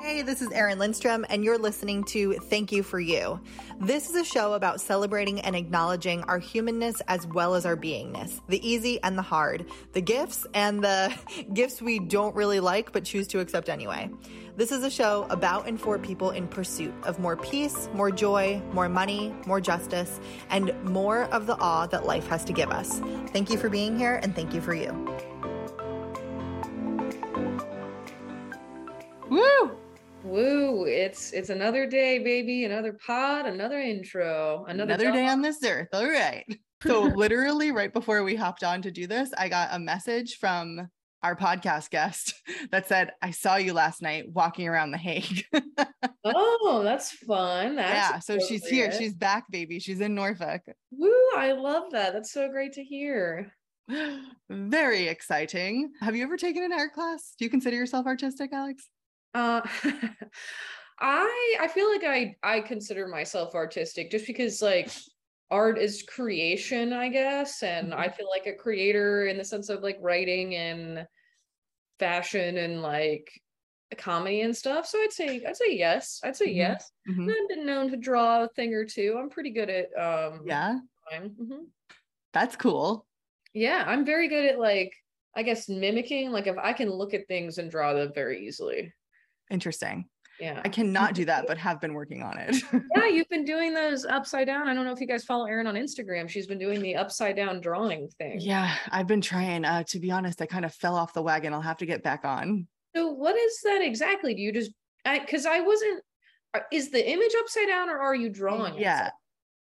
Hey, this is Erin Lindstrom, and you're listening to Thank You for You. This is a show about celebrating and acknowledging our humanness as well as our beingness, the easy and the hard, the gifts and the gifts we don't really like but choose to accept anyway. This is a show about and for people in pursuit of more peace, more joy, more money, more justice, and more of the awe that life has to give us. Thank you for being here, and thank you for you. Woo! Woo! It's it's another day, baby. Another pod, another intro, another, another day on this earth. All right. So literally right before we hopped on to do this, I got a message from our podcast guest that said, I saw you last night walking around The Hague. oh, that's fun. That's yeah. So she's here. She's back, baby. She's in Norfolk. Woo. I love that. That's so great to hear. Very exciting. Have you ever taken an art class? Do you consider yourself artistic, Alex? Uh, I I feel like I I consider myself artistic just because like art is creation, I guess, and I mm-hmm. feel like a creator in the sense of like writing and fashion and like comedy and stuff. So I'd say I'd say yes. I'd say mm-hmm. yes. Mm-hmm. I've been known to draw a thing or two. I'm pretty good at um yeah. Mm-hmm. That's cool. Yeah, I'm very good at like I guess mimicking. Like if I can look at things and draw them very easily. Interesting. Yeah. I cannot do that, but have been working on it. yeah, you've been doing those upside down. I don't know if you guys follow Erin on Instagram. She's been doing the upside down drawing thing. Yeah, I've been trying. Uh, to be honest, I kind of fell off the wagon. I'll have to get back on. So, what is that exactly? Do you just, because I, I, wasn't, is the image upside down or are you drawing? Yeah.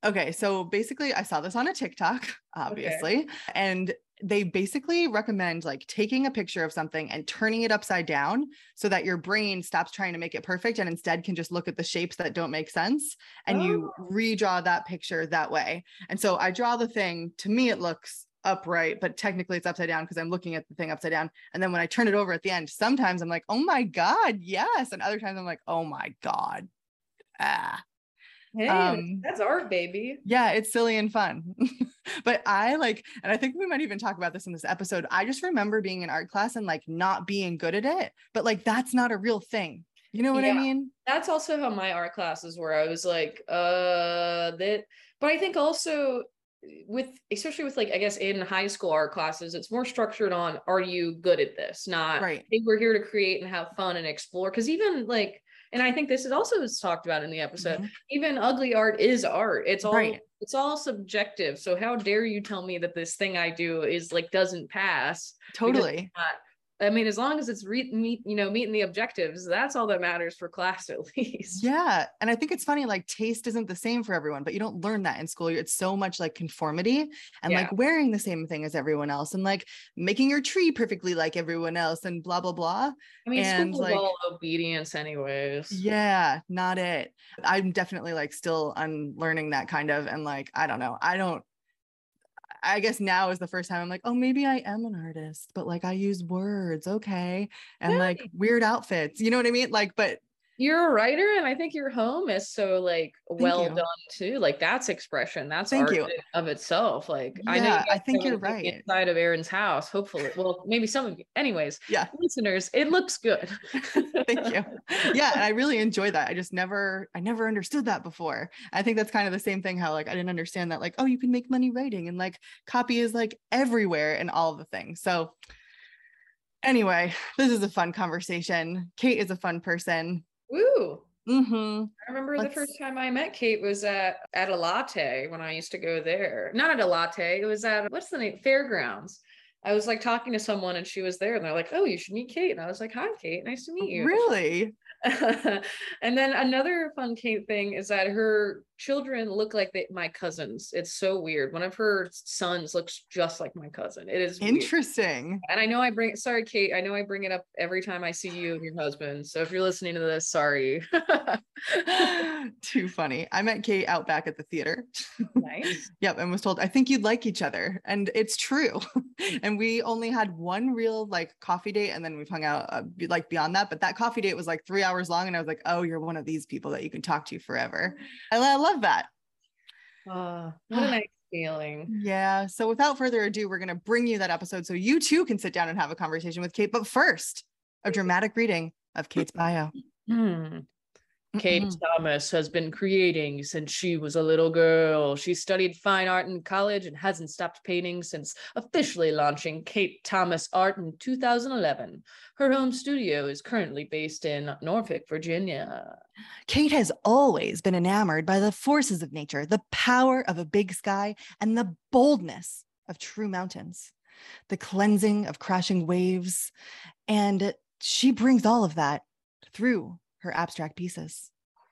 Okay, so basically, I saw this on a TikTok, obviously, okay. and they basically recommend like taking a picture of something and turning it upside down so that your brain stops trying to make it perfect and instead can just look at the shapes that don't make sense and oh. you redraw that picture that way. And so I draw the thing, to me, it looks upright, but technically it's upside down because I'm looking at the thing upside down. And then when I turn it over at the end, sometimes I'm like, oh my God, yes. And other times I'm like, oh my God. Ah. Hey, um, that's art, baby. Yeah, it's silly and fun. but I like, and I think we might even talk about this in this episode. I just remember being in art class and like not being good at it, but like that's not a real thing. You know what yeah. I mean? That's also how my art classes were. I was like, uh, that, but I think also with especially with like i guess in high school art classes it's more structured on are you good at this not right hey, we're here to create and have fun and explore because even like and i think this is also is talked about in the episode. Mm-hmm. even ugly art is art. It's all right. it's all subjective. So how dare you tell me that this thing i do is like doesn't pass? Totally I mean, as long as it's re- meet, you know, meeting the objectives, that's all that matters for class at least. Yeah. And I think it's funny, like taste isn't the same for everyone, but you don't learn that in school. It's so much like conformity and yeah. like wearing the same thing as everyone else and like making your tree perfectly like everyone else and blah, blah, blah. I mean, and like all obedience anyways. Yeah, not it. I'm definitely like still unlearning that kind of, and like, I don't know. I don't I guess now is the first time I'm like, oh, maybe I am an artist, but like I use words, okay, and like weird outfits. You know what I mean? Like, but you're a writer and i think your home is so like well done too like that's expression that's Thank art you. of itself like yeah, i know i think you're right. inside of Erin's house hopefully well maybe some of you anyways yeah. listeners it looks good. Thank you. Yeah and i really enjoy that i just never i never understood that before. I think that's kind of the same thing how like i didn't understand that like oh you can make money writing and like copy is like everywhere and all the things so anyway this is a fun conversation kate is a fun person Woo. Mm-hmm. I remember Let's... the first time I met Kate was at at a latte when I used to go there. Not at a latte. It was at what's the name? Fairgrounds. I was like talking to someone and she was there and they're like, "Oh, you should meet Kate." And I was like, "Hi, Kate. Nice to meet you." Really? and then another fun Kate thing is that her children look like they, my cousins. It's so weird. One of her sons looks just like my cousin. It is interesting. Weird. And I know I bring sorry, Kate. I know I bring it up every time I see you and your husband. So if you're listening to this, sorry. Too funny. I met Kate out back at the theater. Nice. yep, and was told I think you'd like each other, and it's true. and we only had one real like coffee date, and then we've hung out uh, like beyond that. But that coffee date was like three hours long, and I was like, oh, you're one of these people that you can talk to forever. I, I love that. Oh, what a nice feeling. Yeah. So without further ado, we're going to bring you that episode so you too can sit down and have a conversation with Kate. But first, a dramatic reading of Kate's bio. Hmm. Kate Mm-mm. Thomas has been creating since she was a little girl. She studied fine art in college and hasn't stopped painting since officially launching Kate Thomas Art in 2011. Her home studio is currently based in Norfolk, Virginia. Kate has always been enamored by the forces of nature, the power of a big sky, and the boldness of true mountains, the cleansing of crashing waves. And she brings all of that through her abstract pieces,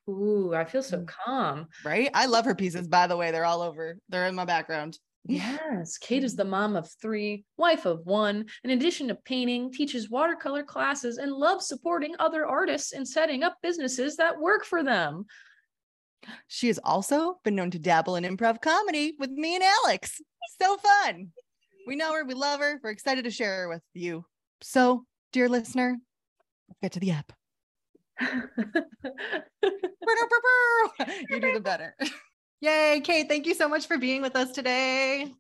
Ooh, I feel so Mm. calm. right? I love her pieces, by the way. They're all over, they're in my background. Yes, Kate is the mom of three, wife of one. In addition to painting, teaches watercolor classes and loves supporting other artists and setting up businesses that work for them. She has also been known to dabble in improv comedy with me and Alex. So fun. We know her, we love her. We're excited to share her with you. So, dear listener, let's get to the app. You do the better. Yay, Kate, thank you so much for being with us today.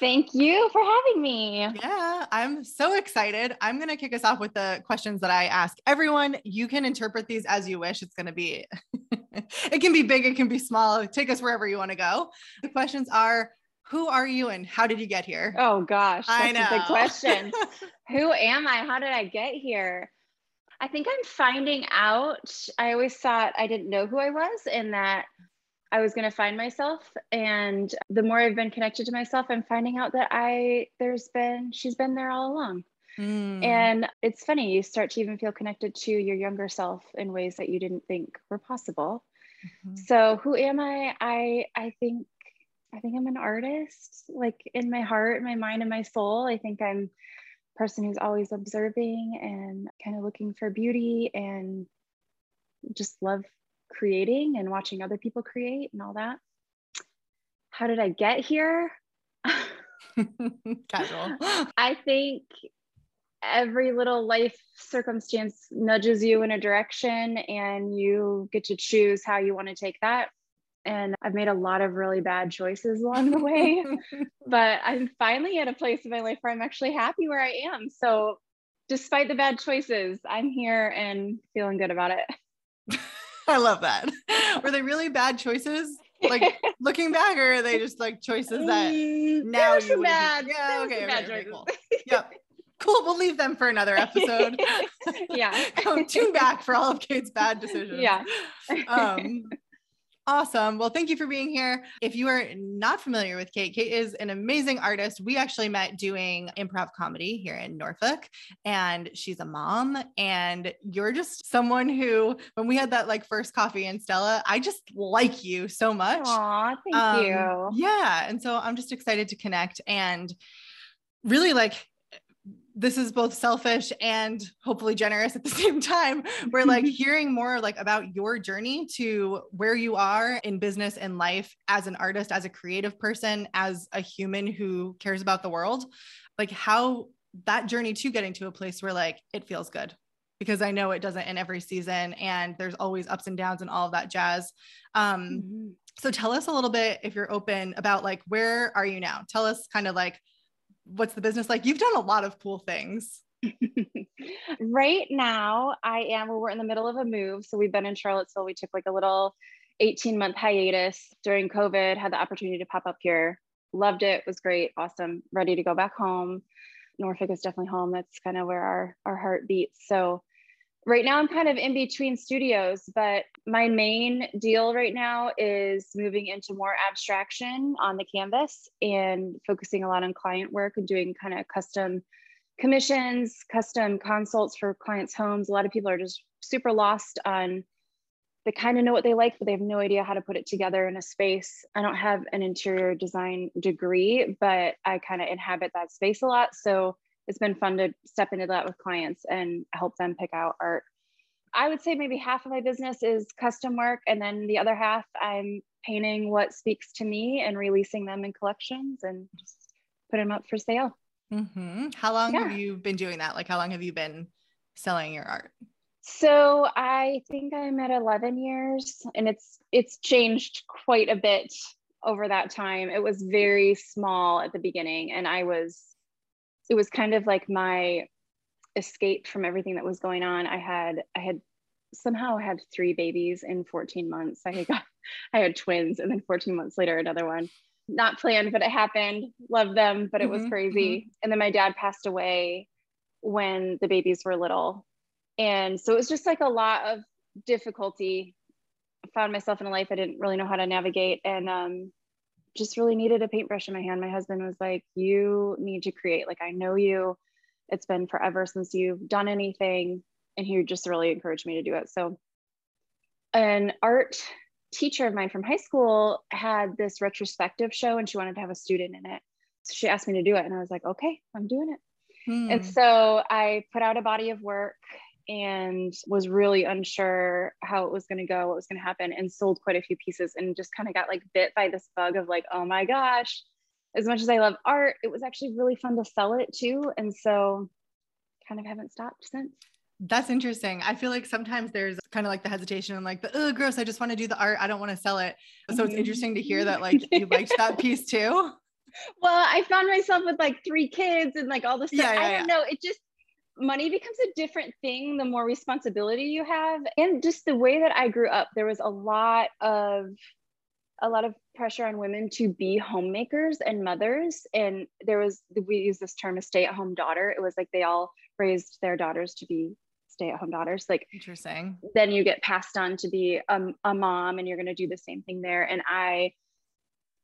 Thank you for having me. Yeah, I'm so excited. I'm going to kick us off with the questions that I ask everyone. You can interpret these as you wish. It's going to be, it can be big, it can be small. Take us wherever you want to go. The questions are Who are you and how did you get here? Oh gosh, I know. the question. Who am I? How did I get here? I think I'm finding out. I always thought I didn't know who I was and that I was going to find myself. And the more I've been connected to myself, I'm finding out that I, there's been, she's been there all along. Mm, And it's funny, you start to even feel connected to your younger self in ways that you didn't think were possible. mhm. So who am I? I I think I think I'm an artist, like in my heart, my mind, and my soul. I think I'm person who's always observing and kind of looking for beauty and just love creating and watching other people create and all that. How did I get here? Casual. I think every little life circumstance nudges you in a direction and you get to choose how you want to take that. And I've made a lot of really bad choices along the way, but I'm finally at a place in my life where I'm actually happy where I am. So, despite the bad choices, I'm here and feeling good about it. I love that. Were they really bad choices? Like looking back, or are they just like choices that Mm, now you some bad, Yeah, okay, okay, okay, cool. Yep. Cool. We'll leave them for another episode. yeah. Come tune back for all of Kate's bad decisions. Yeah. Um, awesome. Well, thank you for being here. If you are not familiar with Kate, Kate is an amazing artist. We actually met doing improv comedy here in Norfolk, and she's a mom. And you're just someone who, when we had that like first coffee in Stella, I just like you so much. Aw, thank Um, you. Yeah. And so I'm just excited to connect and really like this is both selfish and hopefully generous at the same time. We're like hearing more like about your journey to where you are in business and life as an artist, as a creative person, as a human who cares about the world, like how that journey to getting to a place where like it feels good. Because I know it doesn't in every season, and there's always ups and downs and all of that jazz. Um, Mhm. so tell us a little bit, if you're open, about like where are you now? Tell us kind of like what's the business like? You've done a lot of cool things. right now, I am, well, we're in the middle of a move. So we've been in Charlottesville. We took like a little 18 month hiatus during COVID, had the opportunity to pop up here. Loved it, was great, awesome, ready to go back home. Norfolk is definitely home. That's kind of where our, our heart beats. So right now I'm kind of in between studios, but my main deal right now is moving into more abstraction on the canvas and focusing a lot on client work and doing kind of custom commissions, custom consults for clients' homes. A lot of people are just super lost on they kind of know what they like, but they have no idea how to put it together in a space. I don't have an interior design degree, but I kind of inhabit that space a lot. So it's been fun to step into that with clients and help them pick out art. I would say maybe half of my business is custom work, and then the other half I'm painting what speaks to me and releasing them in collections and just put them up for sale. Mhm. How long Yeah. have you been doing that? Like, how long have you been selling your art? So I think I'm at 11 years and it's it's changed quite a bit over that time. It was very small at the beginning and I was it was kind of like my escape from everything that was going on. I had I had somehow had three babies in 14 months. I got I had twins and then 14 months later another one. Not planned, but it happened. Love them, but it was Mhm, crazy. mhm. And then my dad passed away when the babies were little. And so it was just like a lot of difficulty. I found myself in a life I didn't really know how to navigate and um just really needed a paintbrush in my hand. My husband was like, You need to create. Like, I know you. It's been forever since you've done anything. And he just really encouraged me to do it. So, an art teacher of mine from high school had this retrospective show and she wanted to have a student in it. So, she asked me to do it. And I was like, Okay, I'm doing it. And Hmm. so I put out a body of work and was really unsure how it was going to go, what was going to happen, and sold quite a few pieces and just kind of got like bit by this bug of like, oh my gosh, as much as I love art, it was actually really fun to sell it too. And so kind of haven't stopped since. That's interesting. I feel like sometimes there's kind of like the hesitation and like the oh gross, I just want to do the art. I don't want to sell it. So it's interesting to hear that like you liked that piece too. Well, I found myself with like three kids and like all this stuff. Yeah, yeah, I don't know. It just money becomes a different thing the more responsibility you have. And just the way that I grew up, there was a lot of a lot of pressure on women to be homemakers and mothers. And there was we use this term a stay-at-home daughter. It was like they all raised their daughters to be stay-at-home daughters. Like Interesting. then you get passed on to be a, a mom and you're going to do the same thing there and i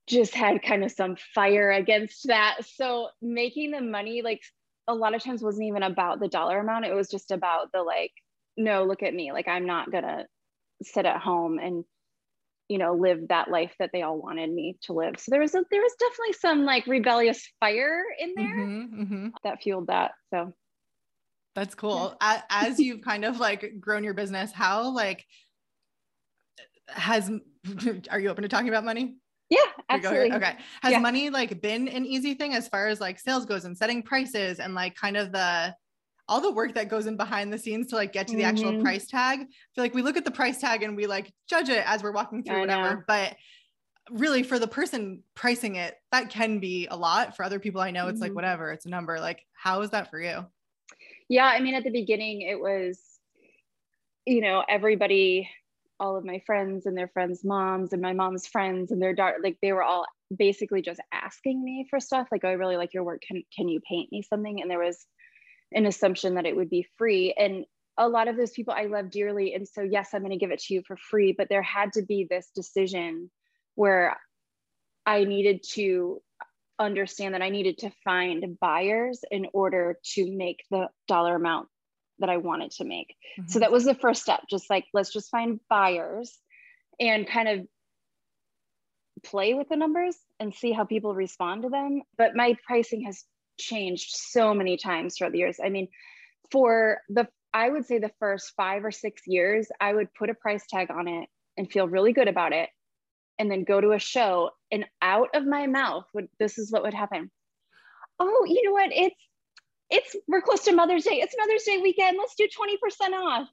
just had kind of some fire against that so making the money like a lot of times wasn't even about the dollar amount it was just about the like no look at me like i'm not going to sit at home and you know live that life that they all wanted me to live so there was a there was definitely some like rebellious fire in there Mhm, mhm. that fueled that so That's cool. A- As you've kind of like grown your business, how like has are you open to talking about money? Yeah We go here? absolutely Okay. Has Yeah. money like been an easy thing as far as like sales goes and setting prices and like kind of the all the work that goes in behind the scenes to like get to the actual Mhm. price tag? I feel like we look at the price tag and we like judge it as we're walking through I whatever, know. but really for the person pricing it, that can be a lot. For other people I know, it's like Mhm. whatever, it's a number. Like, how is that for you? yeah i mean at the beginning it was you know everybody all of my friends and their friends moms and my mom's friends and their daughter like they were all basically just asking me for stuff like oh, i really like your work. Can can you paint me something? And there was an assumption that it would be free. And a lot of those people i love dearly and so yes i'm going to give it to you for free but there had to be this decision where i needed to understand that I needed to find buyers in order to make the dollar amount that I wanted to make. So Mhm. that was the first step, just like let's just find buyers and kind of play with the numbers and see how people respond to them. But my pricing has changed so many times throughout the years. I mean, for the I would say the first 5 or 6 years, I would put a price tag on it and feel really good about it and then go to a show and out of my mouth would this is what would happen oh you know what it's it's we're close to mother's day. It's mother's day weekend. Let's do 20% off.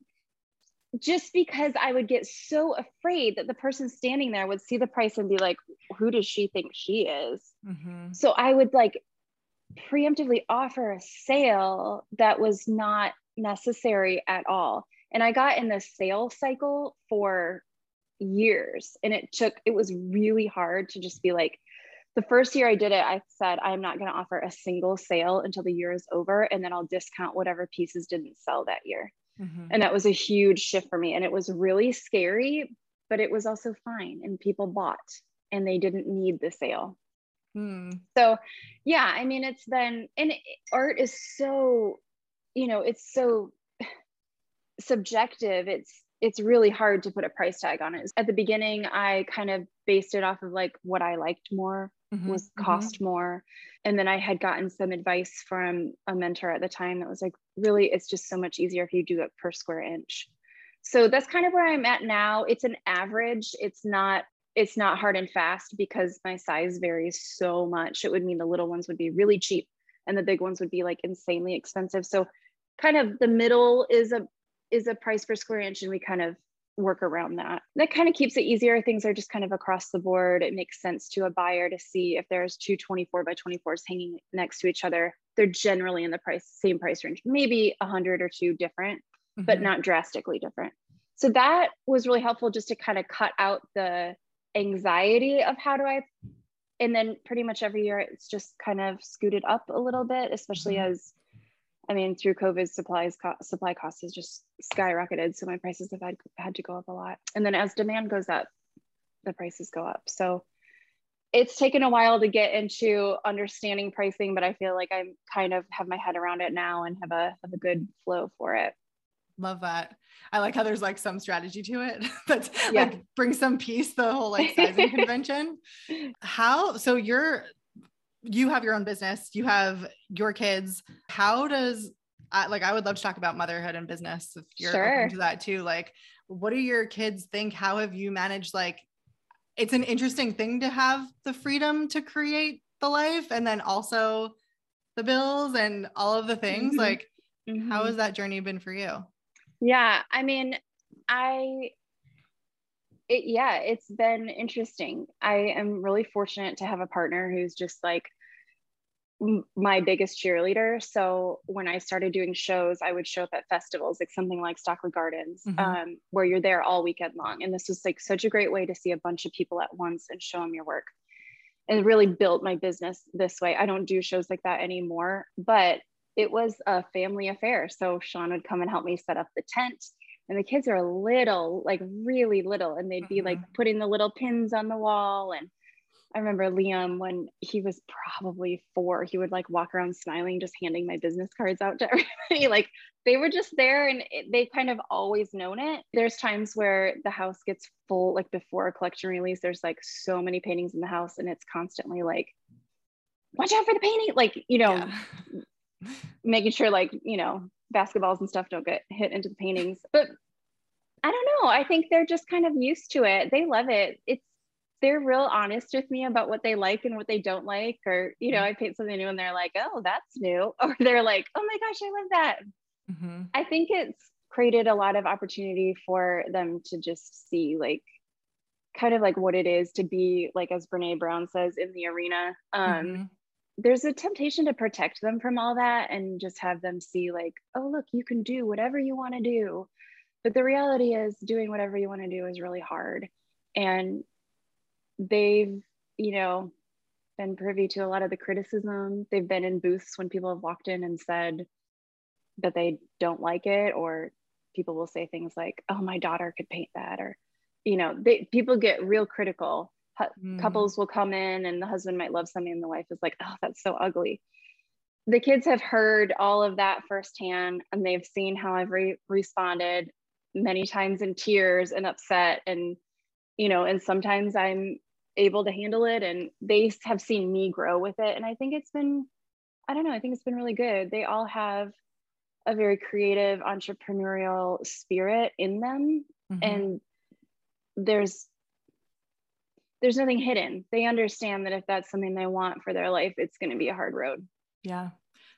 Just because i would get so afraid that the person standing there would see the price and be like who does she think she is? Mhm. so i would like preemptively offer a sale that was not necessary at all. And i got in the sale cycle for years and it took it was really hard to just be like the first year i did it i said i'm not going to offer a single sale until the year is over and then i'll discount whatever pieces didn't sell that year. Mhm. and that was a huge shift for me and it was really scary but it was also fine and people bought and they didn't need the sale. Hmm. so yeah i mean it's been and art is so you know it's so subjective. It's it's really hard to put a price tag on it. At the beginning i kind of based it off of like what i liked more Mhm. was Mhm. cost more. And then i had gotten some advice from a mentor at the time that was like really it's just so much easier if you do it per square inch. So that's kind of where i'm at now. It's an average. It's not it's not hard and fast because my size varies so much. It would mean the little ones would be really cheap and the big ones would be like insanely expensive. So kind of the middle is a is a price per square inch and we kind of work around that. That kind of keeps it easier. Things are just kind of across the board. It makes sense to a buyer to see if there's two 24 by 24s hanging next to each other. They're generally in the price, same price range, maybe a hundred or two different, but Mhm. not drastically different. so that was really helpful just to kind of cut out the anxiety of how do I and then pretty much every year it's just kind of scooted up a little bit, especially mm-hmm. as I mean, through COVID, supplies co- supply costs has just skyrocketed, so my prices have had, had to go up a lot. And then as demand goes up, the prices go up. So it's taken a while to get into understanding pricing, but I feel like I'm kind of have my head around it now and have a have a good flow for it. Love that. I like how there's like some strategy to it that's yeah. like brings some peace, the whole like sizing convention. How so you're you have your own business, you have your kids. How does I, like I would love to talk about motherhood and business if you're sure. open to that too. Like, what do your kids think? How have you managed? Like, it's an interesting thing to have the freedom to create the life, and then also the bills and all of the things. Mm-hmm. Like, mm-hmm. how has that journey been for you? Yeah, I mean, I it, yeah, it's been interesting. I am really fortunate to have a partner who's just like my biggest cheerleader. So when I started doing shows, I would show up at festivals, like something like Stockley Gardens, mm-hmm. um, where you're there all weekend long. And this was like such a great way to see a bunch of people at once and show them your work. And it really built my business this way. I don't do shows like that anymore, but it was a family affair. So Sean would come and help me set up the tent. And the kids are little, like really little, and they'd be mm-hmm. like putting the little pins on the wall. And I remember Liam when he was probably four, he would like walk around smiling, just handing my business cards out to everybody. like they were just there and it, they kind of always known it. There's times where the house gets full, like before a collection release, there's like so many paintings in the house and it's constantly like, watch out for the painting. Like, you know, yeah making sure like you know basketballs and stuff don't get hit into the paintings but i don't know. I think they're just kind of used to it. They love it. It's they're real honest with me about what they like and what they don't like or you know i paint something new and they're like oh that's new. Or they're like oh my gosh i love that. Mm-hmm. i think it's created a lot of opportunity for them to just see like kind of like what it is to be like as Brené Brown says in the arena. Um, mm-hmm there's a temptation to protect them from all that and just have them see like oh look you can do whatever you want to do. But the reality is doing whatever you want to do is really hard. And they've you know been privy to a lot of the criticism. They've been in booths when people have walked in and said that they don't like it or people will say things like oh my daughter could paint that or you know they people get real critical mm. couples will come in and the husband might love something and the wife is like oh that's so ugly the kids have heard all of that firsthand and they've seen how i've re- responded many times in tears and upset and you know and sometimes i'm able to handle it and they have seen me grow with it and i think it's been i don't know i think it's been really good they all have a very creative entrepreneurial spirit in them mm-hmm. and there's there's nothing hidden. They understand that if that's something they want for their life, it's going to be a hard road. Yeah.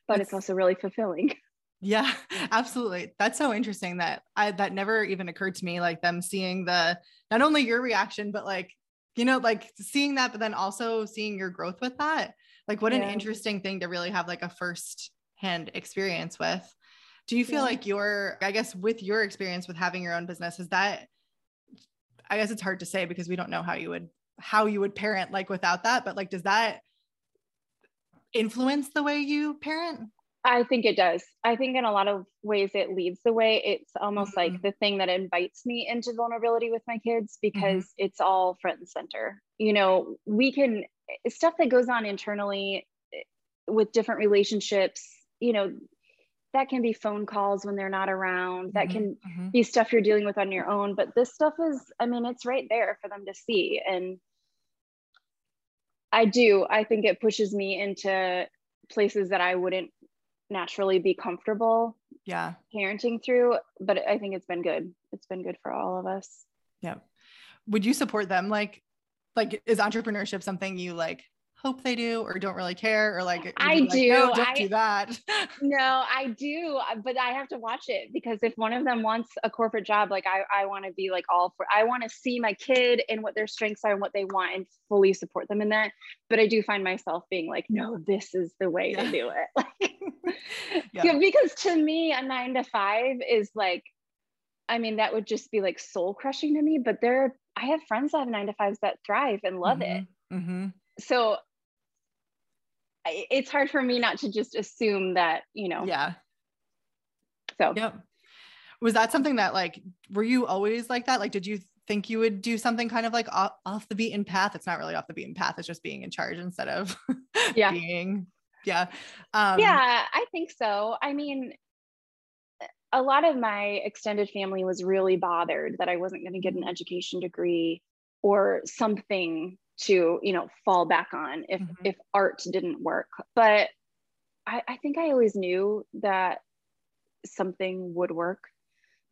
But it's also really fulfilling. Yeah, absolutely. That's so interesting that I that never even occurred to me like them seeing the not only your reaction but like you know like seeing that but then also seeing your growth with that. Like what yeah. an interesting thing to really have like a first hand experience with. Do you feel yeah. like your I guess with your experience with having your own business is that I guess it's hard to say because we don't know how you would how you would parent like without that but like does that influence the way you parent i think it does i think in a lot of ways it leads the way it's almost mm-hmm. like the thing that invites me into vulnerability with my kids mm-hmm. because mm-hmm. it's all front and center you know we can stuff that goes on internally eh, with different relationships you know that can be phone calls when they're not around. That mm-hmm, can mm-hmm. be stuff you're dealing with on your own but this stuff is i mean it's right there for them to see. And i do i think it pushes me into places that i wouldn't naturally be comfortable yeah. parenting through but i think it's been good. It's been good for all of us. Yeah. Would you support them? Like like is entrepreneurship something you like hope they do or don't really care or like I like, do no, don't I, do that. no, I do, uh, but I have to watch it because if one of them wants a corporate job, like I, I want to be like all for I want to see my kid and what their strengths are and what they want and fully support them in that. But I do find myself being like, no, this is the way yeah. to do it. Like yeah. because to me, a nine to five is like I mean, that would just be like soul crushing to me. But there, I have friends that have nine to fives that thrive and love Mhm, it. mhm. So I- it's hard for me not to just assume that, you know, Yeah. so Yep. Was that something that like were you always like that? Like did you think you would do something kind of like off, off the beaten path? It's not really off the beaten path, it's just being in charge instead of Yeah. being yeah. Um yeah, I think so. I mean, a lot of my extended family was really bothered that I wasn't going to get an education degree or something to, you know, fall back on if Mhm. if art didn't work. But I, I think I always knew that something would work.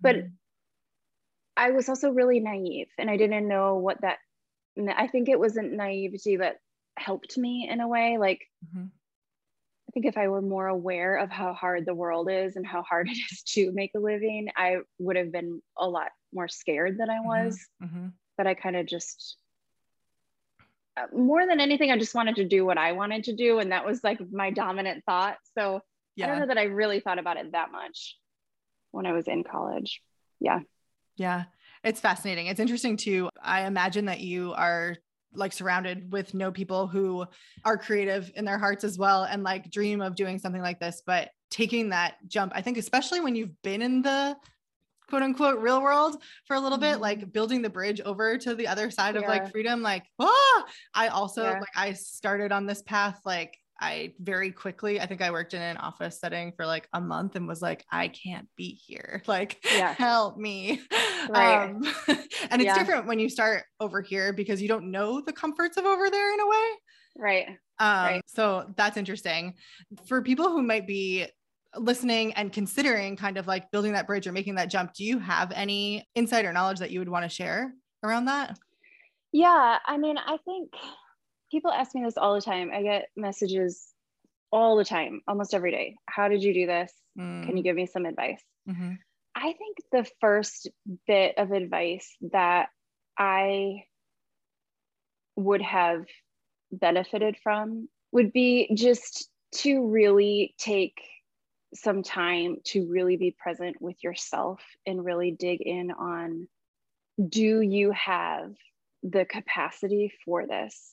But Mhm. I was also really naive and I didn't know what that I think it wasn't naivety that helped me in a way. Like Mhm. I think if I were more aware of how hard the world is and how hard it is to make a living, I would have been a lot more scared than I was. Mhm. But I kind of just, Uh, more than anything, I just wanted to do what I wanted to do. And that was like my dominant thought. So I don't Yeah. know that I really thought about it that much when I was in college. Yeah. Yeah. It's fascinating. It's interesting too. I imagine that you are like surrounded with no people who are creative in their hearts as well and like dream of doing something like this but taking that jump i think especially when you've been in the quote unquote real world for a little bit Mhm. like building the bridge over to the other side of like freedom like ah i also Yeah. like i started on this path like I very quickly, I think I worked in an office setting for like a month and was like, I can't be here. Like, Yeah. help me. Right. Um, and it's Yeah. different when you start over here because you don't know the comforts of over there in a way. Right. Um, Right. So that's interesting. For people who might be listening and considering kind of like building that bridge or making that jump, do you have any insight or knowledge that you would want to share around that? Yeah. I mean, I think people ask me this all the time. I get messages all the time, almost every day. How did you do this? Can you give me some advice? Mhm. I think the first bit of advice that I would have benefited from would be just to really take some time to really be present with yourself and really dig in on do you have the capacity for this?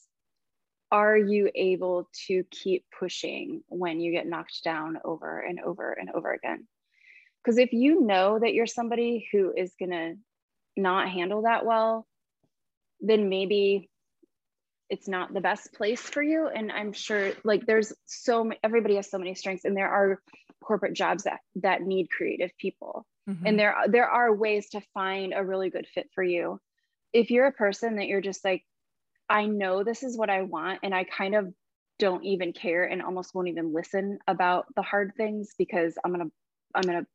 Are you able to keep pushing when you get knocked down over and over and over again? Because if you know that you're somebody who is going to not handle that well, then maybe it's not the best place for you. And I'm sure like there's so many, everybody has so many strengths and there are corporate jobs that, that need creative people. Mhm. And there, there are ways to find a really good fit for you. If you're a person that you're just like, I know this is what I want, and I kind of don't even care and almost won't even listen about the hard things because I'm gonna, I'm gonna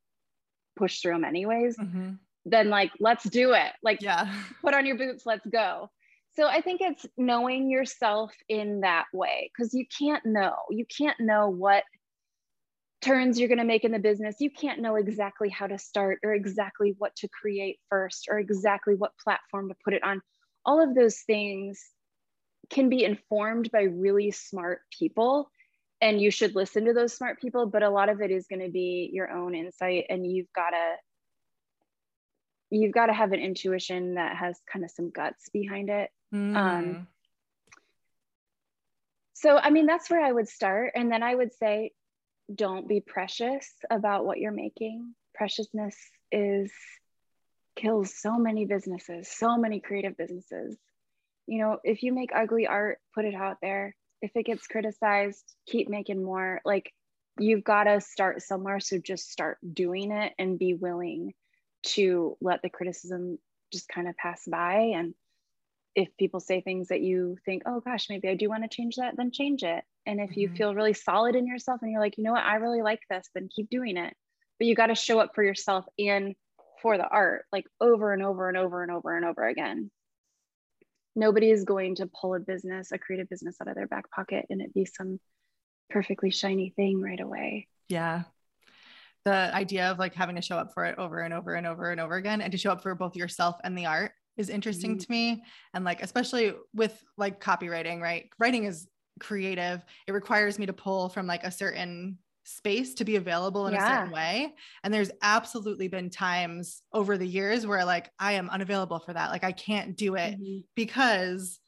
push through them anyways, Mhm. then like, let's do it. Like, Yeah. put on your boots, let's go. So I think it's knowing yourself in that way because you can't know. You can't know what turns you're going to make in the business. You can't know exactly how to start or exactly what to create first or exactly what platform to put it on. All of those things can be informed by really smart people and you should listen to those smart people, but a lot of it is going to be your own insight and you've got to you've got to have an intuition that has kind of some guts behind it. Mm. So, I mean, that's where I would start. And then I would say, don't be precious about what you're making. Preciousness is kills so many businesses, so many creative businesses. You know, if you make ugly art, put it out there. If it gets criticized, keep making more. Like, you've got to start somewhere. So just start doing it and be willing to let the criticism just kind of pass by. And if people say things that you think, oh gosh, maybe I do want to change that, then change it. And if you Mhm. feel really solid in yourself and you're like, you know what, I really like this, then keep doing it. But you got to show up for yourself and for the art, like over and over and over and over and over again. Nobody is going to pull a business, a creative business out of their back pocket and it be some perfectly shiny thing right away. Yeah. The idea of like having to show up for it over and over and over and over again and to show up for both yourself and the art is interesting Mhm. to me. And like, especially with like copywriting, right? Writing is creative. It requires me to pull from like a certain space to be available in Yeah. a certain way. And there's absolutely been times over the years where like I am unavailable for that. Like I can't do it Mhm. because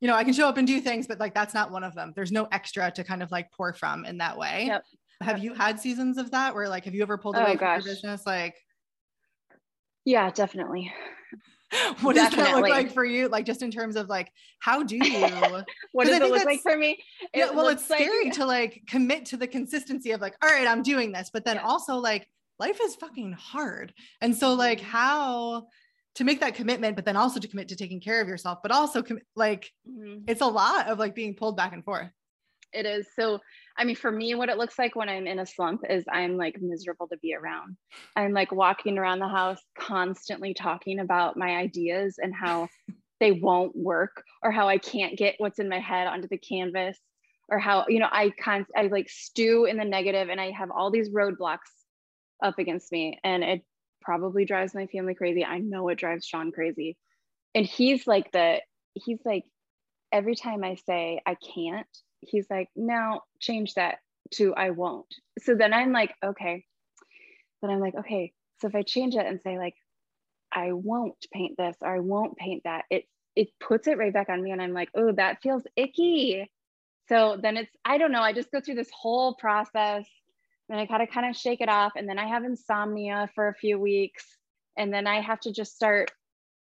you know, I can show up and do things, but like that's not one of them. There's no extra to kind of like pour from in that way. Yep. Have you had seasons of that where like have you ever pulled Oh, away from gosh. your business? Like Yeah, definitely. what does that look like for you? Like just in terms of like how do you what does it look like for me? yeah, well, it's like- scary to like commit to the consistency of like, all right, I'm doing this, but then Yeah. also like life is fucking hard. And so like Mhm. how to make that commitment, but then also to commit to taking care of yourself, but also com- like Mhm. it's a lot of like being pulled back and forth. It is. So, I mean, for me, what it looks like when I'm in a slump is I'm like miserable to be around. I'm like walking around the house constantly talking about my ideas and how they won't work or how I can't get what's in my head onto the canvas or how, you know, I can't, I like stew in the negative and I have all these roadblocks up against me and it probably drives my family crazy. I know it drives Sean crazy. And he's like the, he's like, every time I say I can't, he's like, now change that to I won't. So then I'm like, okay. Then I'm like, okay. So if I change it and say like, I won't paint this or I won't paint that, it it puts it right back on me, and I'm like, oh, that feels icky. So then it's I don't know. I just go through this whole process, and I gotta kind of shake it off, and then I have insomnia for a few weeks, and then I have to just start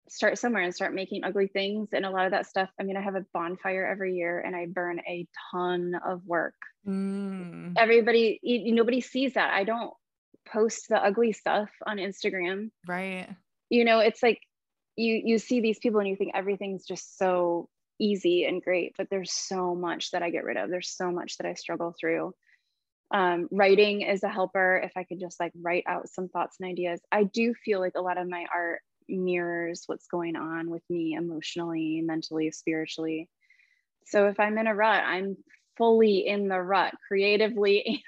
start somewhere and start making ugly things and a lot of that stuff i mean i have a bonfire every year and i burn a ton of work. Mm. everybody you, nobody sees that. I don't post the ugly stuff on instagram. Right. you know it's like you you see these people and you think everything's just so easy and great but there's so much that i get rid of. There's so much that i struggle through. Um, writing is a helper if i could just like write out some thoughts and ideas. I do feel like a lot of my art mirrors what's going on with me emotionally mentally spiritually so if i'm in a rut i'm fully in the rut creatively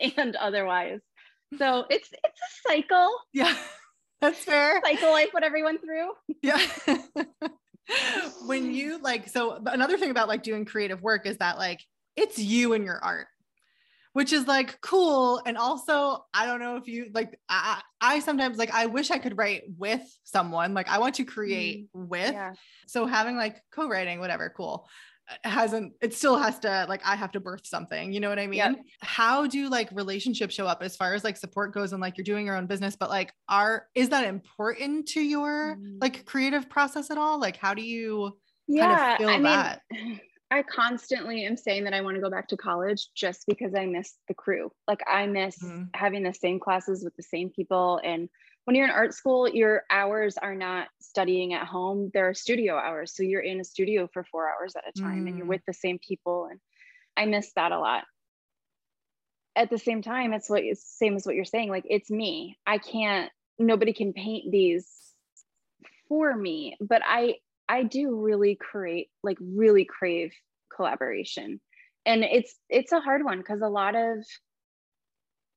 and otherwise so it's it's a cycle Yeah. That's fair. cycle I put everyone through. Yeah. when you like, so another thing about like doing creative work is that like it's you and your art, which is like cool. And also, I don't know if you like, I, I sometimes like, I wish I could write with someone. Like, I want to create with. Yeah. So having like co writing, whatever, cool. uh, Hasn't it still has to like I have to birth something, you know what I mean? Yep. How do like relationships show up as far as like support goes and like you're doing your own business, but like are is that important to your Mm. like creative process at all? Like how do you Yeah. feel I mean, that? I constantly am saying that I want to go back to college just because I miss the crew. Like I miss Mhm. having the same classes with the same people. And when you're in art school, your hours are not studying at home, they're studio hours. So you're in a studio for four hours at a time and you're Mm. with the same people. And I miss that a lot. At the same time, it's what it's same as what you're saying. Like it's me. I can't, nobody can paint these for me, but I I do really create like really crave collaboration. And it's it's a hard one because a lot of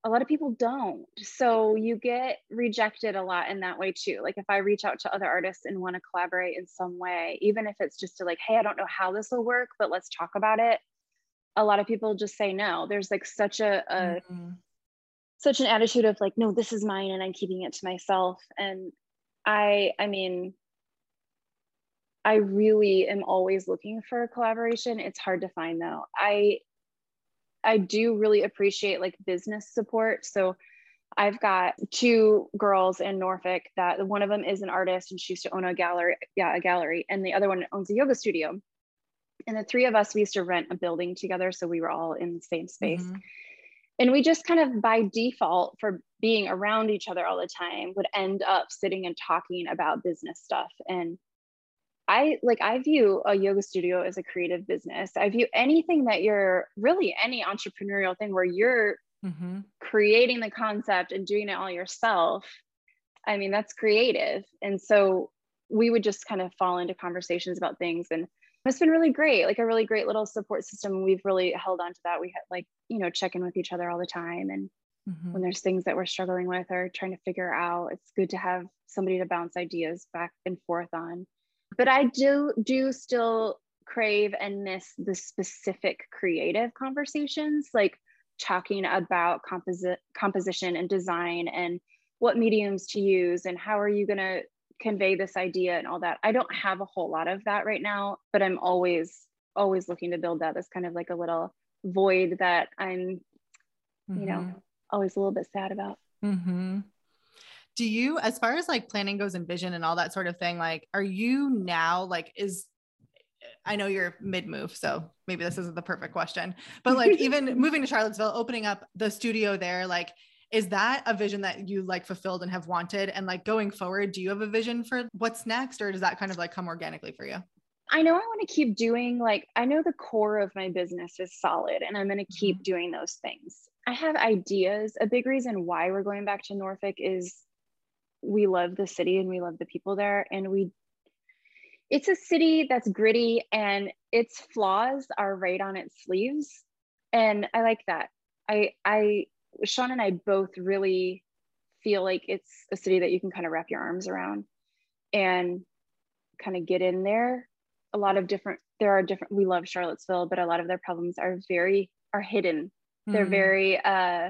a lot of people don't. So you get rejected a lot in that way too. Like if I reach out to other artists and want to collaborate in some way, even if it's just to like, hey, I don't know how this will work, but let's talk about it. A lot of people just say no. There's like such a, a Mhm. such an attitude of like no this is mine and i'm keeping it to myself and i i mean i really am always looking for a collaboration. It's hard to find though. I i do really appreciate like business support. So i've got two girls in norfolk that one of them is an artist and she used to own a gallery yeah a gallery and the other one owns a yoga studio. And the three of us we used to rent a building together so we were all in the same space. Mhm. and we just kind of by default for being around each other all the time would end up sitting and talking about business stuff. And i like i view a yoga studio as a creative business. I view anything that you're really any entrepreneurial thing where you're Mhm. creating the concept and doing it all yourself i mean that's creative. And so we would just kind of fall into conversations about things and it's been really great like a really great little support system. We've really held on to that. We had like you know check in with each other all the time and Mhm. when there's things that we're struggling with or trying to figure out it's good to have somebody to bounce ideas back and forth on but i do do still crave and miss the specific creative conversations like talking about composi- composition and design and what mediums to use and how are you going to convey this idea and all that. I don't have a whole lot of that right now, but I'm always always looking to build that. That's kind of like a little void that I'm mm-hmm. you know, mm-hmm. always a little bit sad about. Mm-hmm. Do you, as far as like planning goes and vision and all that sort of thing, like, are you now like, is, I know you're mid move, so maybe this isn't the perfect question, but like, even moving to Charlottesville, opening up the studio there, like, is that a vision that you like fulfilled and have wanted? And like going forward, do you have a vision for what's next, or does that kind of like come organically for you? I know I want to keep doing like I know the core of my business is solid and I'm going to keep mm-hmm. doing those things. I have ideas. A big reason why we're going back to Norfolk is we love the city and we love the people there and we it's a city that's gritty and its flaws are right on its sleeves. And I like that. I I Sean and I both really feel like it's a city that you can kind of wrap your arms around and kind of get in there. A lot of different there are different we love charlottesville but a lot of their problems are very are hidden. They're very uh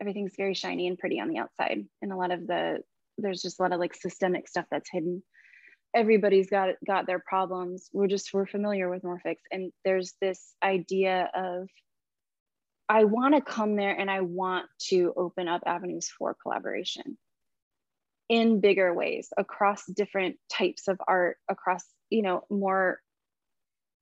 everything's very shiny and pretty on the outside. And a lot of the there's just a lot of like systemic stuff that's hidden. Everybody's got got their problems. We're just we're familiar with norfolk and there's this idea of i want to come there and i want to open up avenues for collaboration in bigger ways across different types of art across you know more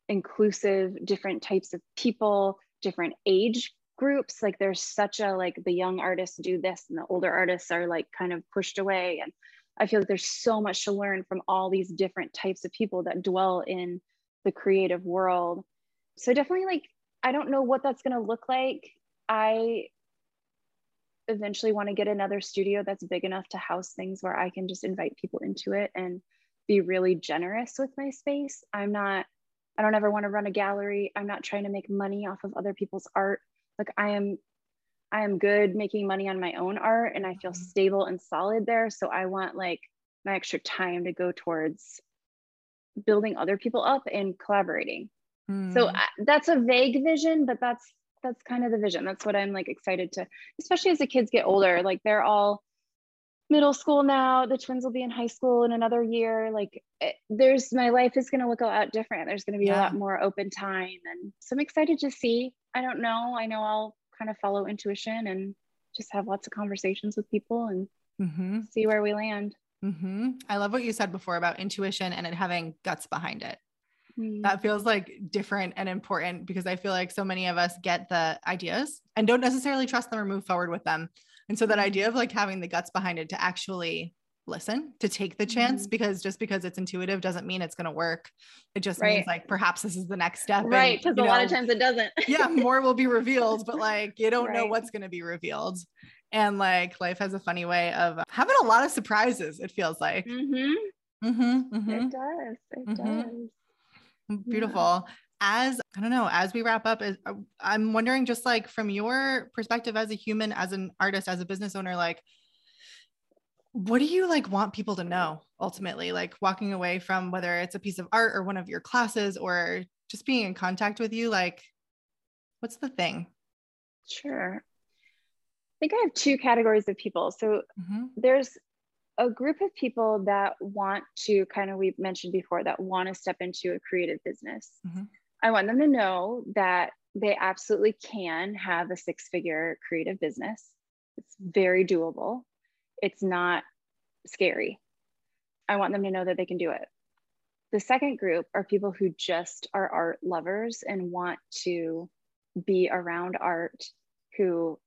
inclusive different types of people different age groups like there's such a like the young artists do this and the older artists are like kind of pushed away and i feel like there's so much to learn from all these different types of people that dwell in the creative world so definitely like i don't know what that's going to look like i eventually want to get another studio that's big enough to house things where i can just invite people into it and be really generous with my space. I'm not, I don't ever want to run a gallery. I'm not trying to make money off of other people's art. Like I am, I am good making money on my own art and I feel mm-hmm. stable and solid there. So I want like my extra time to go towards building other people up and collaborating. Mm. So I, that's a vague vision, but that's that's kind of the vision. That's what I'm like excited to, especially as the kids get older. Like they're all middle school now the twins will be in high school in another year like it, eh, there's my life is going to look a lot different there's going to be yeah. a lot more open time and so i'm excited to see i don't know i know i'll kind of follow intuition and just have lots of conversations with people and mm-hmm. see where we land mm-hmm. i love what you said before about intuition and it having guts behind it mm. that feels like different and important because I feel like so many of us get the ideas and don't necessarily trust them or move forward with them. And so that mm-hmm. idea of like having the guts behind it to actually listen, to take the chance, mm-hmm. because just because it's intuitive doesn't mean it's going to work. It just right. means like perhaps this is the next step. Right. Because a know, lot of times it doesn't. yeah. More will be revealed, but like you don't right. know what's going to be revealed. And like life has a funny way of having a lot of surprises, it feels like. Mm-hmm. Mm-hmm, mm-hmm. It does. It mm-hmm. does. Beautiful. Yeah as I don't know, as we wrap up, is, uh, I'm wondering just like from your perspective as a human, as an artist, as a business owner, like what do you like want people to know ultimately? Like walking away from whether it's a piece of art or one of your classes or just being in contact with you, like what's the thing? Sure. I think I have two categories of people. So mm-hmm. there's a group of people that want to kind of we've mentioned before that want to step into a creative business. Mm-hmm. I want them to know that they absolutely can have a six figure creative business. It's very doable. It's not scary. I want them to know that they can do it. The second group are people who just are art lovers and want to be around art, who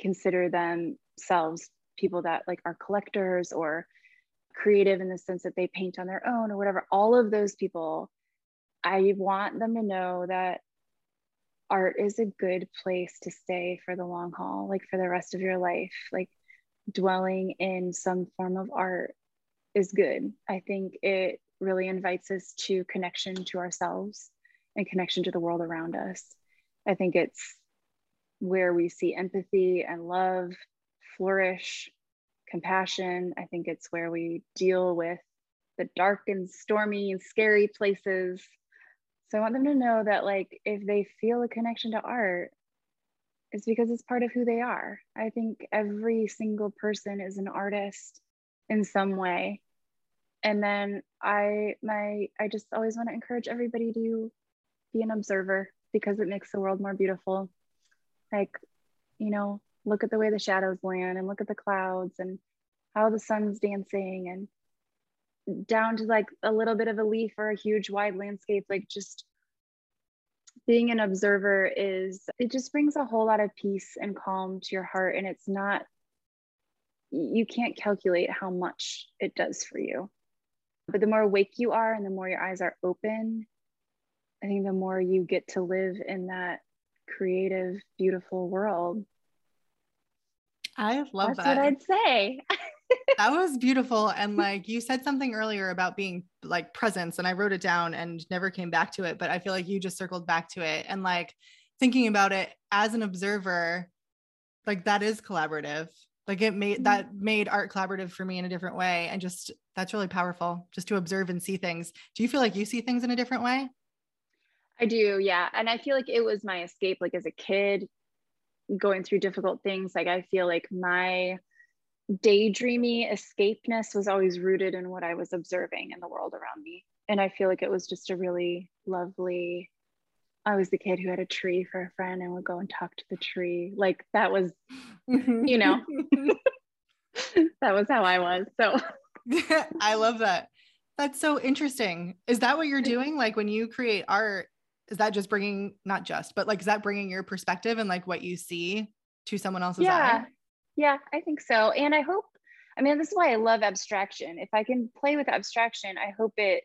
consider themselves people that like are collectors or creative in the sense that they paint on their own or whatever. All of those people I want them to know that art is a good place to stay for the long haul, like for the rest of your life. Like dwelling in some form of art is good. I think it really invites us to connection to ourselves and connection to the world around us. I think it's where we see empathy and love flourish, compassion. I think it's where we deal with the dark and stormy and scary places so I want them to know that like if they feel a connection to art, is because it's part of who they are. I think every single person is an artist in some way. And then I my I just always want to encourage everybody to be an observer because it makes the world more beautiful. Like, you know, look at the way the shadows land and look at the clouds and how the sun's dancing and down to like a little bit of a leaf or a huge wide landscape like just being an observer is it just brings a whole lot of peace and calm to your heart and it's not you can't calculate how much it does for you. But the more awake you are and the more your eyes are open i think the more you get to live in that creative beautiful world. I love that. that's that. What i'd say that was beautiful. And like you said something earlier about being like presence, and I wrote it down and never came back to it, but I feel like you just circled back to it. And like thinking about it as an observer, like that is collaborative. Like it made that Mm-hmm. made art collaborative for me in a different way. And just that's really powerful just to observe and see things. Do you feel like you see things in a different way? I do, yeah. And I feel like it was my escape, like as a kid, going through difficult things. Like I feel like my daydreamy escapeness was always rooted in what I was observing in the world around me. And I feel like it was just a really lovely. I was the kid who had a tree for a friend and would go and talk to the tree. Like that was, mm-hmm. you know, that was how I was. So I love that. That's so interesting. Is that what you're doing? Like when you create art, is that just bringing, not just, but like, is that bringing your perspective and like what you see to someone else's yeah, eye? Yeah, I think so. And I hope, I mean, this is why I love abstraction. If I can play with abstraction, I hope it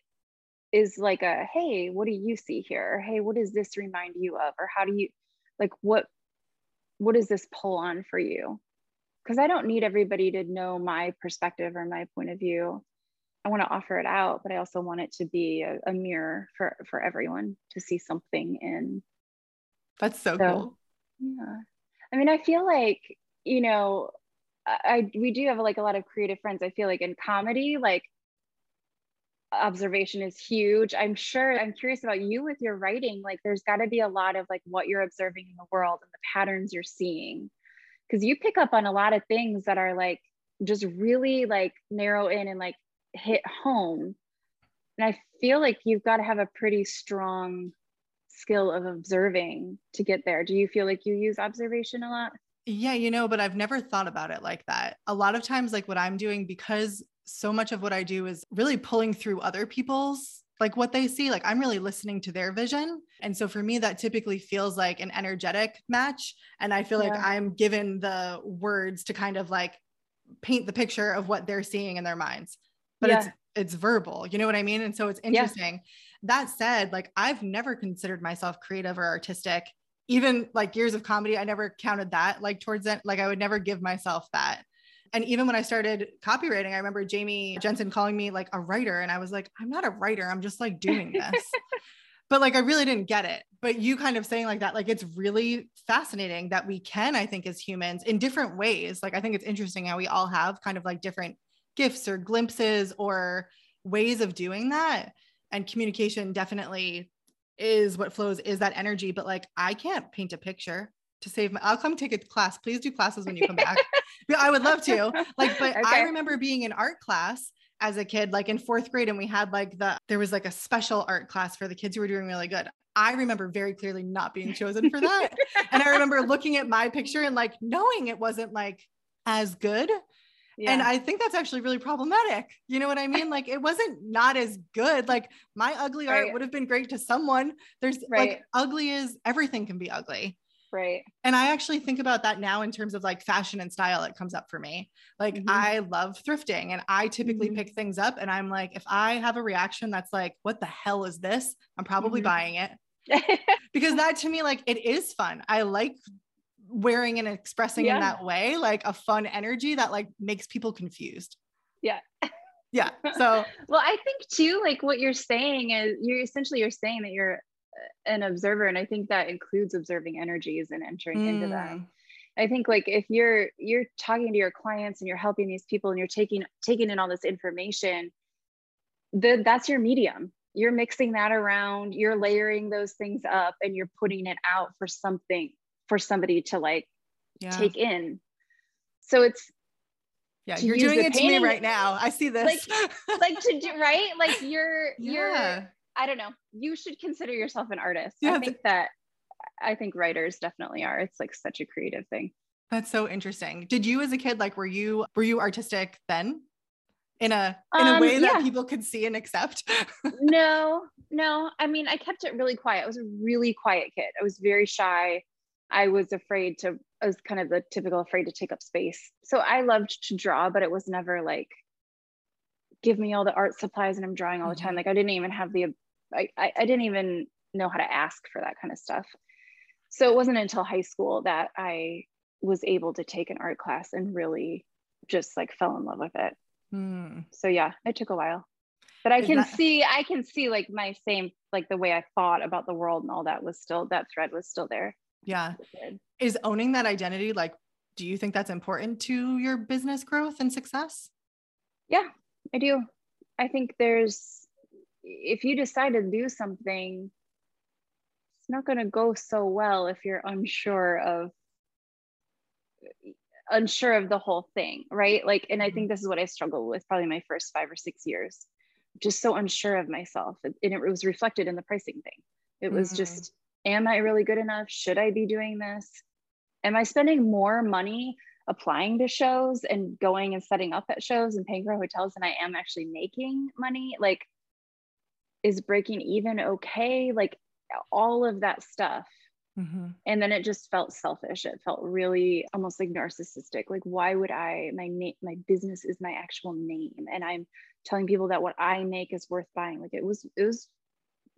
is like a, hey, what do you see here? Or hey, what does this remind you of? Or how do you, like, what, what does this pull on for you? Because I don't need everybody to know my perspective or my point of view. I want to offer it out, but I also want it to be a, a mirror for for everyone to see something in. That's so, So- cool. Yeah. I mean, I feel like, you know, I, we do have like a lot of creative friends. I feel like in comedy, like observation is huge. I'm sure I'm curious about you with your writing. Like there's got to be a lot of like what you're observing in the world and the patterns you're seeing. Cause you pick up on a lot of things that are like just really like narrow in and like hit home. And I feel like you've got to have a pretty strong skill of observing to get there. Do you feel like you use observation a lot? Yeah, you know, but I've never thought about it like that. A lot of times, like what I'm doing, because so much of what I do is really pulling through other people's like what they see. Like I'm really listening to their vision. And so for me, that typically feels like an energetic match. And I feel like I'm given the words to kind of like paint the picture of what they're seeing in their minds. But it's it's verbal, you know what I mean? And so it's interesting. That said, like I've never considered myself creative or artistic even like years of comedy, I never counted that like towards that. Like I would never give myself that. And even when I started copywriting, I remember Jamie Jensen calling me like a writer. And I was like, I'm not a writer. I'm just like doing this. but like I really didn't get it. But you kind of saying like that, like it's really fascinating that we can, I think, as humans in different ways. Like I think it's interesting how we all have kind of like different gifts or glimpses or ways of doing that. And communication definitely is what flows is that energy but like i can't paint a picture to save my i'll come take a class please do classes when you come back. I would love to like but i remember being in art class as a kid like in fourth grade and we had like the there was like a special art class for the kids who were doing really good. I remember very clearly not being chosen for that. And i remember looking at my picture and like knowing it wasn't like as good Yeah. and I think that's actually really problematic. You know what I mean? Like it wasn't not as good. Like my ugly art would have been great to someone. There's Right. like ugly is everything can be ugly. right. And I actually think about that now in terms of like fashion and style. It comes up for me. Like Mhm. I love thrifting and I typically Mhm. pick things up and I'm like, if I have a reaction that's like, what the hell is this? I'm probably Mhm. buying it because that to me, like it is fun. I like wearing and expressing in that way, like a fun energy that like makes people confused. Yeah. Yeah. So well, I think too, like what you're saying is you're essentially you're saying that you're uh, an observer, and I think that includes observing energies and entering into them. mm, I think like if you're you're talking to your clients and you're helping these people and you're taking taking in all this information, the that's your medium. You're mixing that around, you're layering those things up and you're putting it out for something for somebody to like Yeah. take in. So it's yeah. You're doing it to me right now. I see this. like like to do right, like you're you're. I don't know. You should consider yourself an artist. Yeah, I th- think that I think writers definitely are. It's like such a creative thing. That's so interesting. Did you as a kid like were you were you artistic then? In a in a Um, way that yeah. people could see and accept? no, no. I mean, I kept it really quiet. I was a really quiet kid. I was very shy. I was afraid to, I was kind of the typical afraid to take up space. So I loved to draw, but it was never like, give me all the art supplies and I'm drawing all the time. Mhm. Like I didn't even have the, I, I, I didn't even know how to ask for that kind of stuff. So it wasn't until high school that I was able to take an art class and really just like fell in love with it Hmm. so yeah it took a while but i can that- see i can see like my same like the way i thought about the world and all that was still that thread was still there Yeah. Is owning that identity like do you think that's important to your business growth and success? yeah i do. I think there's if you decide to do something it's not going to go so well if you're unsure of unsure of the whole thing right? Like and i think this is what i struggled with probably my first five or six years. Just so unsure of myself. And it was reflected in the pricing thing. It was Mhm. just am i really good enough? Should i be doing this? Am i spending more money applying to shows and going and setting up at shows and paying for hotels than i am actually making money? Like is breaking even okay? Like all of that stuff. Mhm. and then it just felt selfish. It felt really almost like narcissistic. Like why would i? My name my business is my actual name. And i'm telling people that what i make is worth buying. Like it was it was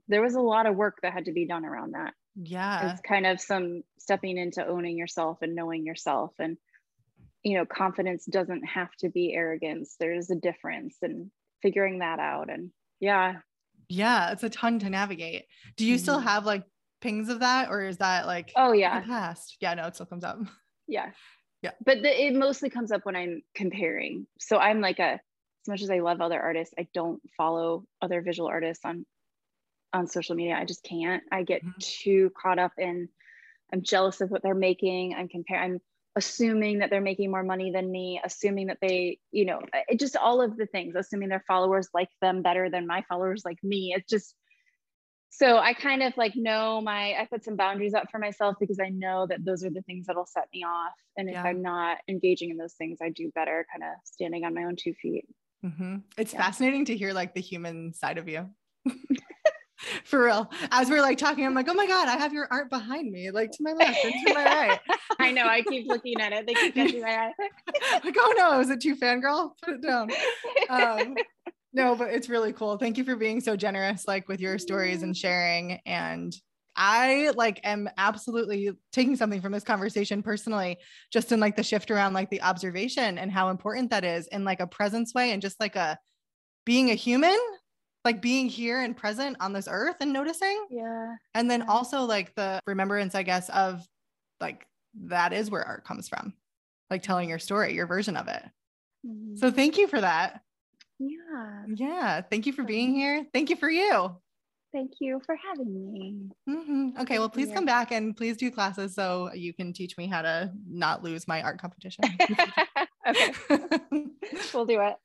there was a lot of work that had to be done around that Yeah. it's kind of some stepping into owning yourself and knowing yourself and you know confidence doesn't have to be arrogance there's a difference and figuring that out and yeah Yeah, it's a ton to navigate. Do you still Mhm. have like pings of that or is that like oh the yeah past? Yeah, no, it still comes up. yeah Yeah. but the, it mostly comes up when i'm comparing so i'm like a as much as i love other artists i don't follow other visual artists on on social media i just can't i get Mhm. too caught up in i'm jealous of what they're making i'm comparing i'm assuming that they're making more money than me assuming that they you know it just all of the things assuming their followers like them better than my followers like me it's just so i kind of like know my i put some boundaries up for myself because i know that those are the things that'll set me off and if Yeah. i'm not engaging in those things i do better kind of standing on my own two feet hmm It's Yeah. fascinating to hear like the human side of you. For real. As we're like talking, I'm like, oh my God, I have your art behind me, like to my left and to my right. i know i keep looking at it they keep catching my eye like, oh no, is it too fangirl? Put it down. Um, no, but it's really cool. Thank you for being so generous, like with your stories and sharing. And I like am absolutely taking something from this conversation personally, just in like the shift around like the observation and how important that is in like a presence way and just like a being a human, like being here and present on this earth and noticing. yeah And then also like the remembrance, I guess, of like that is where art comes from, like telling your story, your version of it. Mhm. So thank you for that. yeah Yeah. Thank you for being here. Thank you for you. thank you for having me Mhm. Okay. Well, please come back and please do classes so you can teach me how to not lose my art competition. okay we'll do it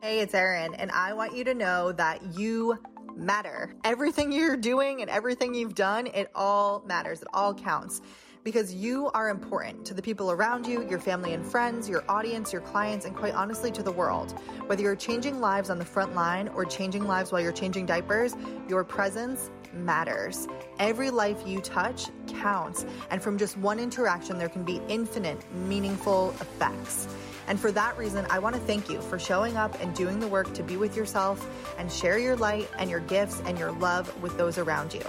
Hey, it's Erin, and I want you to know that you matter. Everything you're doing and everything you've done, it all matters. It all counts because you are important to the people around you, your family and friends, your audience, your clients, and quite honestly, to the world. Whether you're changing lives on the front line or changing lives while you're changing diapers, your presence matters. Every life you touch counts, and from just one interaction, there can be infinite, meaningful effects. And for that reason, I want to thank you for showing up and doing the work to be with yourself and share your light and your gifts and your love with those around you.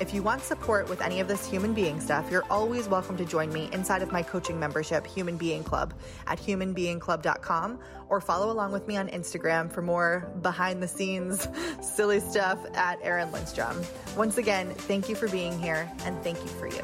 If you want support with any of this human being stuff, you're always welcome to join me inside of my coaching membership, Human Being Club, at humanbeingclub.com or follow along with me on Instagram for more behind the scenes silly stuff at Erin Lindstrom. Once again, thank you for being here and thank you for you.